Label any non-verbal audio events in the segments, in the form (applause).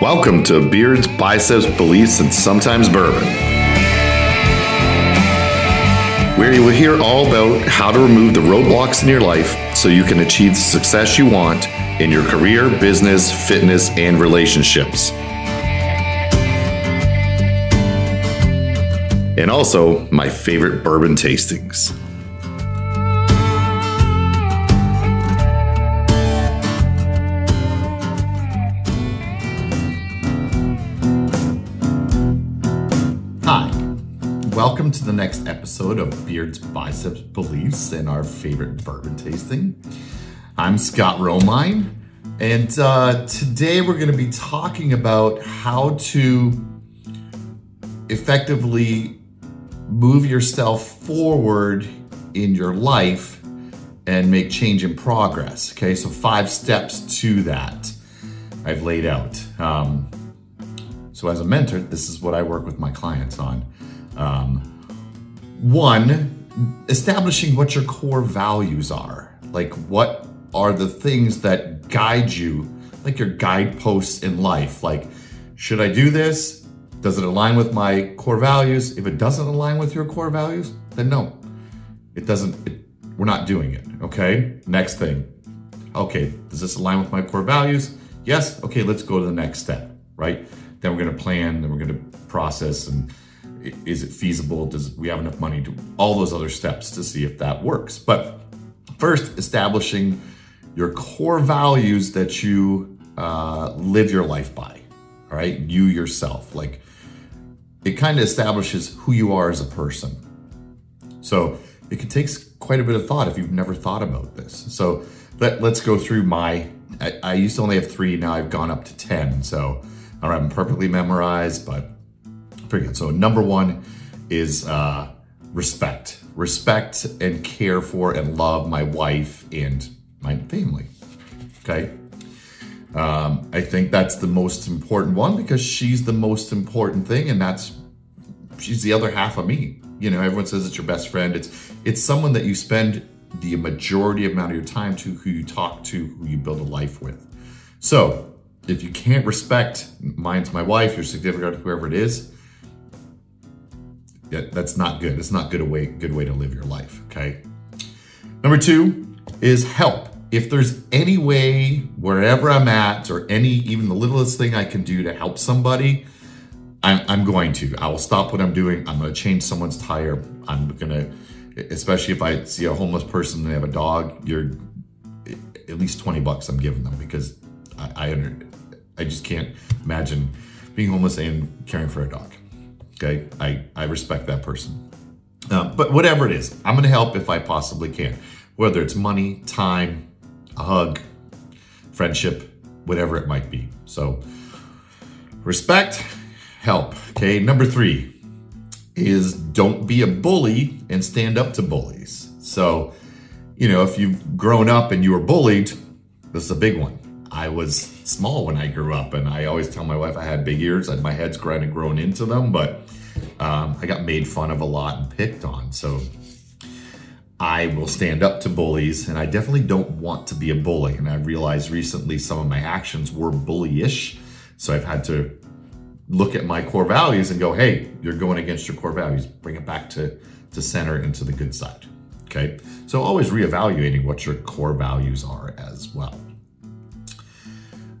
Welcome to Beards, Biceps, Beliefs, and Sometimes Bourbon, where you will hear all about how to remove the roadblocks in your life so you can achieve the success you want in your career, business, fitness, and relationships. And also my favorite bourbon tastings. Next episode of Beards, Biceps, Beliefs, and our favorite bourbon tasting. I'm Scott Romine, and uh, today we're going to be talking about how to effectively move yourself forward in your life and make change in progress. Okay, so five steps to that I've laid out. Um, so, as a mentor, this is what I work with my clients on. Um, one, establishing what your core values are. Like, what are the things that guide you, like your guideposts in life? Like, should I do this? Does it align with my core values? If it doesn't align with your core values, then no, it doesn't. It, we're not doing it. Okay. Next thing. Okay. Does this align with my core values? Yes. Okay. Let's go to the next step. Right. Then we're going to plan. Then we're going to process. And is it feasible? Does we have enough money to all those other steps to see if that works? But first, establishing your core values that you uh, live your life by. All right. You yourself. Like it kind of establishes who you are as a person. So it can take quite a bit of thought if you've never thought about this. So let, let's go through my, I, I used to only have three, now I've gone up to 10. So I don't perfectly memorized, but pretty good. So number one is uh, respect. Respect and care for and love my wife and my family. Okay. Um, I think that's the most important one because she's the most important thing, and that's she's the other half of me. You know, everyone says it's your best friend. It's it's someone that you spend the majority amount of your time to, who you talk to, who you build a life with. So if you can't respect, mine's my wife, your significant other, whoever it is, that's not good. It's not good a way good way to live your life. Okay. Number two is help if there's any way wherever I'm at or any even the littlest thing I can do to help somebody, I'm, I'm going to. I will stop what I'm doing. I'm going to change someone's tire. I'm going to, especially if I see a homeless person and they have a dog, you're at least 20 bucks I'm giving them because I, I, I just can't imagine being homeless and caring for a dog. Okay. I, I respect that person. Uh, but whatever it is, I'm going to help if I possibly can, whether it's money, time, a hug, friendship, whatever it might be. So, respect, help. Okay, number three is don't be a bully and stand up to bullies. So, you know, if you've grown up and you were bullied, this is a big one. I was small when I grew up, and I always tell my wife I had big ears and my head's kind of grown into them, but um, I got made fun of a lot and picked on. So I will stand up to bullies, and I definitely don't want to be a bully. And I realized recently some of my actions were bullyish. So I've had to look at my core values and go, hey, you're going against your core values. Bring it back to, to center and to the good side. Okay. So always reevaluating what your core values are as well.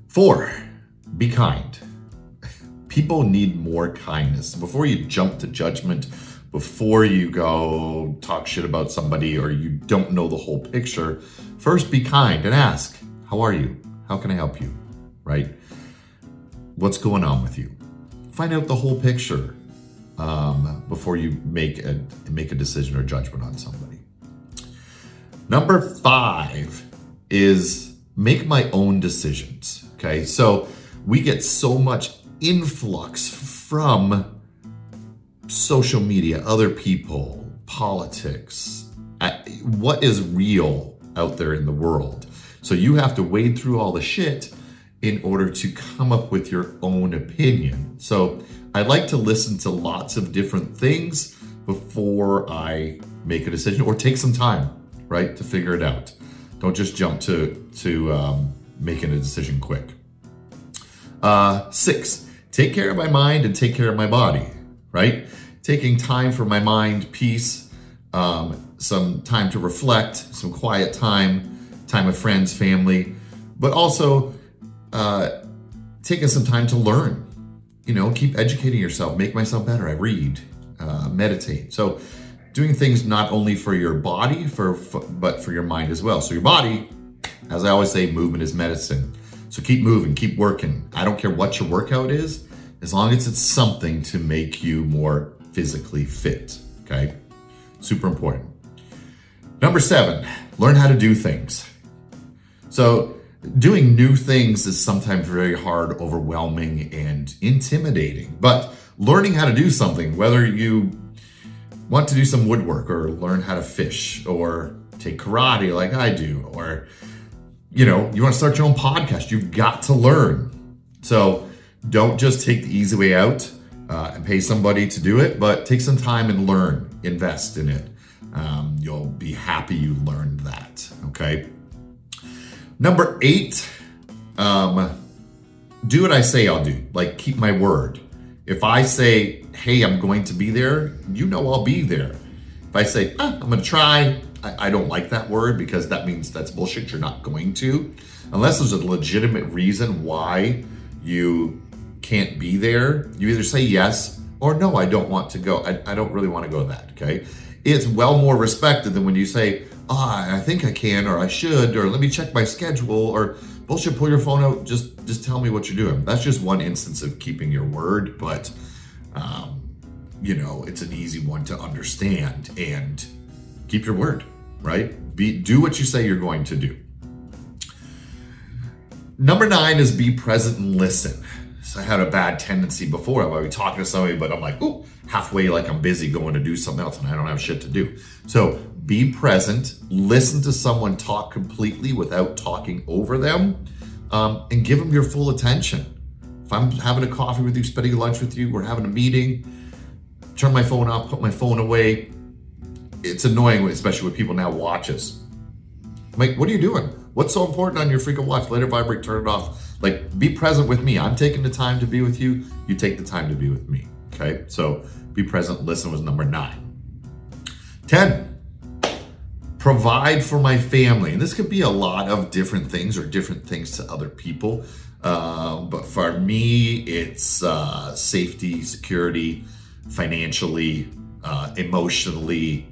Four, be kind. People need more kindness. Before you jump to judgment, before you go talk shit about somebody or you don't know the whole picture, first be kind and ask, How are you? How can I help you? Right? What's going on with you? Find out the whole picture um, before you make a make a decision or judgment on somebody. Number five is make my own decisions. Okay, so we get so much influx from social media, other people, politics, what is real out there in the world. So you have to wade through all the shit in order to come up with your own opinion. So I like to listen to lots of different things before I make a decision or take some time, right, to figure it out. Don't just jump to to um, making a decision quick. Uh, six, take care of my mind and take care of my body, right? Taking time for my mind, peace, um, some time to reflect, some quiet time, time with friends, family, but also uh, taking some time to learn. You know, keep educating yourself, make myself better. I read, uh, meditate. So, doing things not only for your body, for, for but for your mind as well. So, your body, as I always say, movement is medicine. So keep moving, keep working. I don't care what your workout is, as long as it's something to make you more physically fit. Okay, super important. Number seven, learn how to do things. So, doing new things is sometimes very hard, overwhelming, and intimidating. But learning how to do something, whether you want to do some woodwork or learn how to fish or take karate like I do, or you know, you want to start your own podcast, you've got to learn. So don't just take the easy way out uh, and pay somebody to do it, but take some time and learn, invest in it. Um, you'll be happy you learned that. Okay. Number eight, um, do what I say I'll do. Like keep my word. If I say, hey, I'm going to be there, you know I'll be there. If I say, ah, I'm going to try, I, I don't like that word because that means that's bullshit. You're not going to. Unless there's a legitimate reason why you can't be there, you either say yes or no, I don't want to go. I, I don't really want to go that. Okay. It's well more respected than when you say, ah, oh, I think I can, or I should, or let me check my schedule, or bullshit, pull your phone out, just just tell me what you're doing. That's just one instance of keeping your word, but um, you know, it's an easy one to understand and keep your word, right? Be do what you say you're going to do. Number nine is be present and listen. So I had a bad tendency before. I would be talking to somebody, but I'm like, oh, halfway like I'm busy going to do something else and I don't have shit to do. So be present, listen to someone talk completely without talking over them, um, and give them your full attention. If I'm having a coffee with you, spending lunch with you, we're having a meeting, turn my phone off, put my phone away, it's annoying, especially when people now watch us. like, what are you doing? What's so important on your freaking watch? Let it vibrate, turn it off. Like, be present with me. I'm taking the time to be with you. You take the time to be with me. Okay. So be present, listen was number nine. 10. Provide for my family. And this could be a lot of different things or different things to other people. Uh, but for me, it's uh, safety, security, financially, uh, emotionally,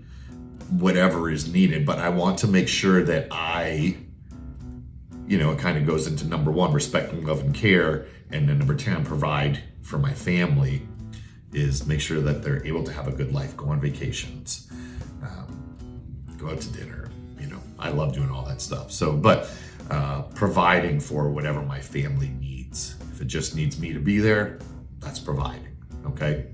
whatever is needed, but I want to make sure that I, you know, it kind of goes into number one, respect and love and care. And then number 10, provide for my family is make sure that they're able to have a good life, go on vacations, um, go out to dinner. You know, I love doing all that stuff. So, but uh, providing for whatever my family needs. If it just needs me to be there, that's providing. Okay.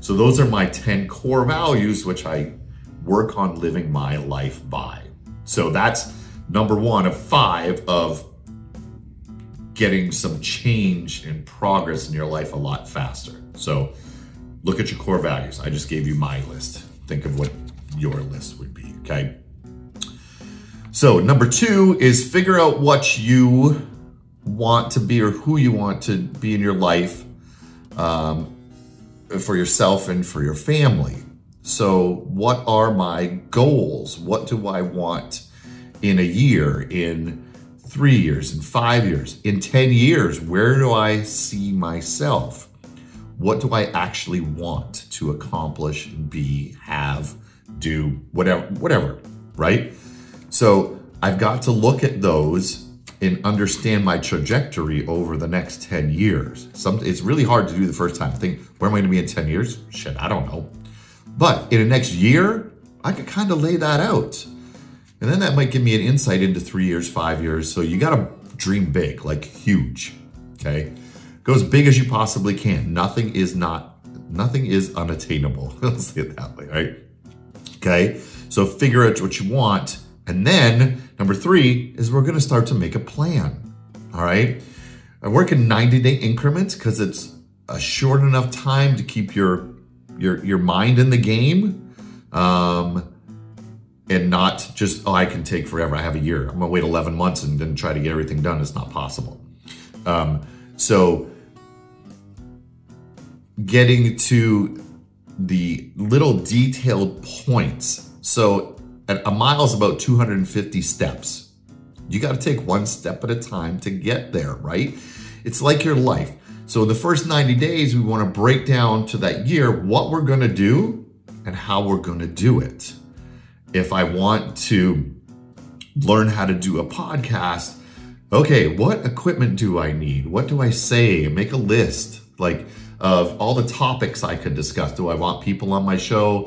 So, those are my 10 core values, which I work on living my life by. So that's number one of five of getting some change and progress in your life a lot faster. So look at your core values. I just gave you my list. Think of what your list would be, okay? So, number two is figure out what you want to be or who you want to be in your life um, for yourself and for your family. So, what are my goals? What do I want in a year, in three years, in five years, in 10 years? Where do I see myself? What do I actually want to accomplish, be, have, do, whatever, whatever, right? So, I've got to look at those and understand my trajectory over the next 10 years. Some, it's really hard to do the first time. Think, where am I going to be in 10 years? Shit, I don't know. But in the next year, I could kind of lay that out. And then that might give me an insight into three years, five years. So you got to dream big, like huge. Okay. Go as big as you possibly can. Nothing is not, nothing is unattainable. (laughs) Let's say it that way, right? Okay. So figure out what you want. And then number three is we're going to start to make a plan. All right. I work in 90 day increments because it's a short enough time to keep your your your mind in the game, um, and not just oh I can take forever. I have a year. I'm gonna wait 11 months and then try to get everything done. It's not possible. Um, so getting to the little detailed points. So a mile is about 250 steps. You got to take one step at a time to get there, right? It's like your life. So, the first 90 days, we want to break down to that year what we're going to do and how we're going to do it. If I want to learn how to do a podcast, okay, what equipment do I need? What do I say? Make a list like of all the topics I could discuss. Do I want people on my show?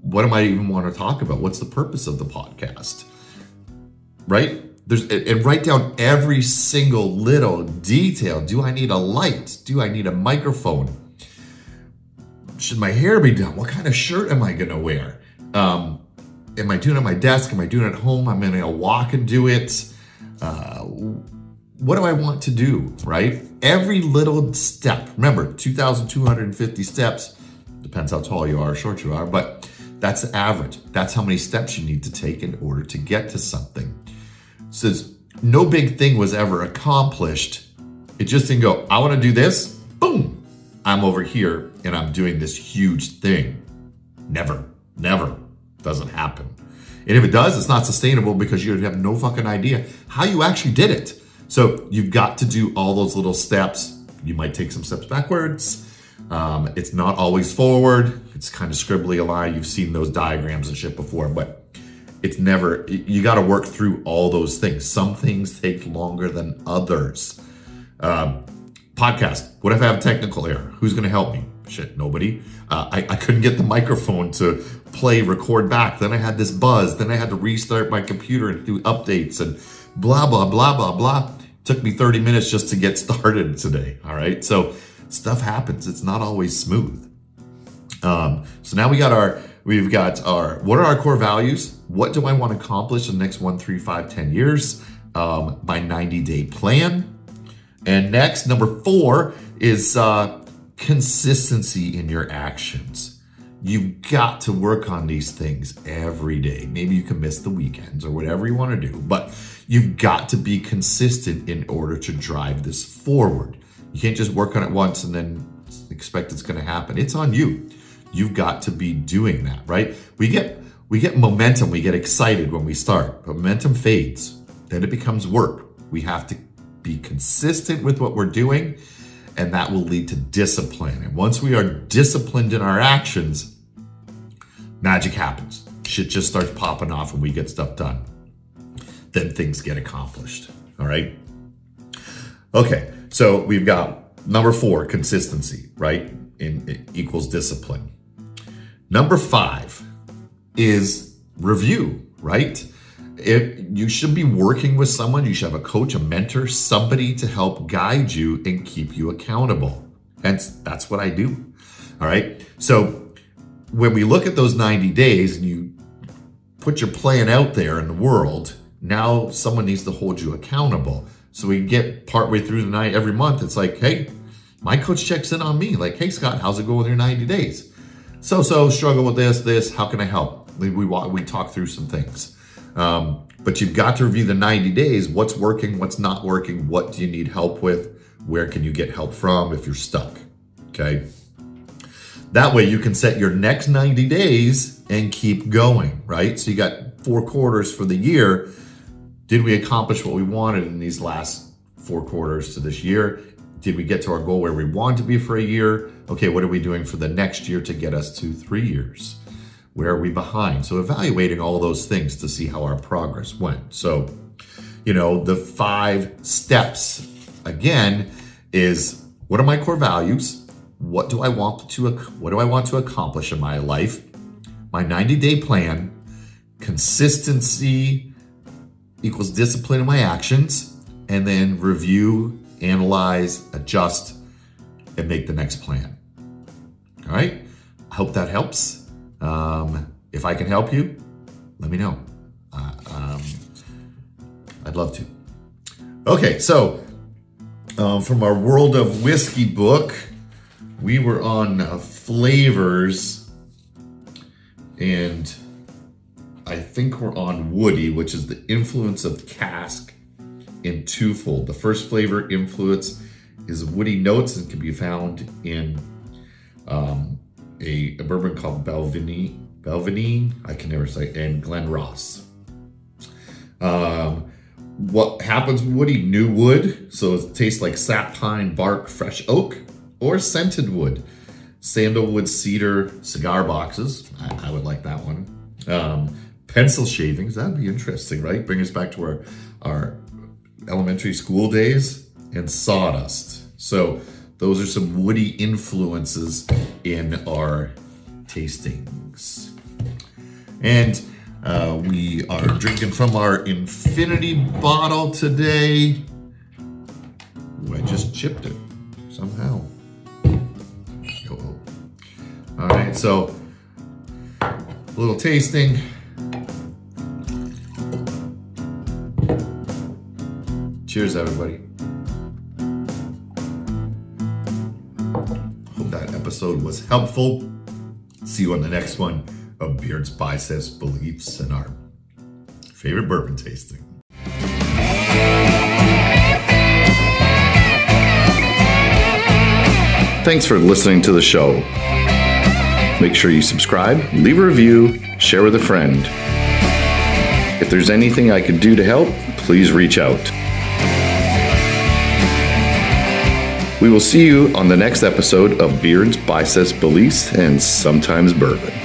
What am I even want to talk about? What's the purpose of the podcast? Right? There's and write down every single little detail. Do I need a light? Do I need a microphone? Should my hair be done? What kind of shirt am I gonna wear? Um, am I doing it at my desk? Am I doing it at home? I'm gonna walk and do it. Uh, what do I want to do? Right? Every little step. Remember, 2,250 steps. Depends how tall you are, short you are, but that's the average. That's how many steps you need to take in order to get to something says no big thing was ever accomplished. It just didn't go, I want to do this, boom, I'm over here and I'm doing this huge thing. Never, never doesn't happen. And if it does, it's not sustainable because you have no fucking idea how you actually did it. So you've got to do all those little steps. You might take some steps backwards. Um, it's not always forward. It's kind of scribbly a lot. You've seen those diagrams and shit before, but it's never you got to work through all those things. Some things take longer than others. Um, podcast what if i have technical error? Who's going to help me? Shit nobody. Uh, I, I couldn't get the microphone to play record back. Then i had this buzz. Then i had to restart my computer and do updates and blah blah blah blah blah. It took me 30 minutes just to get (laughs) started today all right? So stuff happens. It's not always smooth. Um, so now we got our we've got our what are our core values what do I want to accomplish in the next one, three, five, ten years? Um, my 90 day plan. And next, number four is uh, consistency in your actions. You've got to work on these things every day. Maybe you can miss the weekends or whatever you want to do, but you've got to be consistent in order to drive this forward. You can't just work on it once and then expect it's going to happen. It's on you. You've got to be doing that, right? We get we get momentum, we get excited when we start, but momentum fades. Then it becomes work. We have to be consistent with what we're doing, and that will lead to discipline. And once we are disciplined in our actions, magic happens. Shit just starts popping off and we get stuff done. Then things get accomplished. All right. Okay. So we've got number four, consistency, right? In, equals discipline. Number five, is review, right? If you should be working with someone, you should have a coach, a mentor, somebody to help guide you and keep you accountable. Hence, that's what I do. All right. So when we look at those 90 days and you put your plan out there in the world, now someone needs to hold you accountable. So we get partway through the night every month. It's like, hey, my coach checks in on me. Like, hey, Scott, how's it going with your 90 days? So, so struggle with this, this. How can I help? We, we, we talk through some things. Um, but you've got to review the 90 days. What's working? What's not working? What do you need help with? Where can you get help from if you're stuck? Okay. That way you can set your next 90 days and keep going, right? So you got four quarters for the year. Did we accomplish what we wanted in these last four quarters to this year? Did we get to our goal where we want to be for a year? Okay, what are we doing for the next year to get us to three years? Where are we behind? So, evaluating all those things to see how our progress went. So, you know, the five steps again is what are my core values? What do I want to what do I want to accomplish in my life? My 90-day plan, consistency equals discipline in my actions, and then review, analyze, adjust, and make the next plan. All right? I hope that helps. Um, if I can help you, let me know. Uh, um, I'd love to. Okay, so um, from our World of Whiskey book, we were on uh, flavors, and I think we're on woody, which is the influence of cask in twofold. The first flavor influence is woody notes and can be found in um, a, a bourbon called Balvenie, Balvenie, I can never say, and Glen Ross. Um, what happens with woody? New wood, so it tastes like sap pine, bark, fresh oak, or scented wood. Sandalwood, cedar, cigar boxes. I, I would like that one. Um, pencil shavings, that'd be interesting, right? Bring us back to our, our elementary school days. And sawdust. So those are some woody influences in our tastings. And uh, we are drinking from our infinity bottle today. Ooh, I just chipped it somehow. Uh-oh. All right, so a little tasting. Cheers, everybody. Episode was helpful. See you on the next one of Beards, Biceps, Beliefs, and our favorite bourbon tasting. Thanks for listening to the show. Make sure you subscribe, leave a review, share with a friend. If there's anything I could do to help, please reach out. We will see you on the next episode of Beards, Biceps, Beliefs, and Sometimes Bourbon.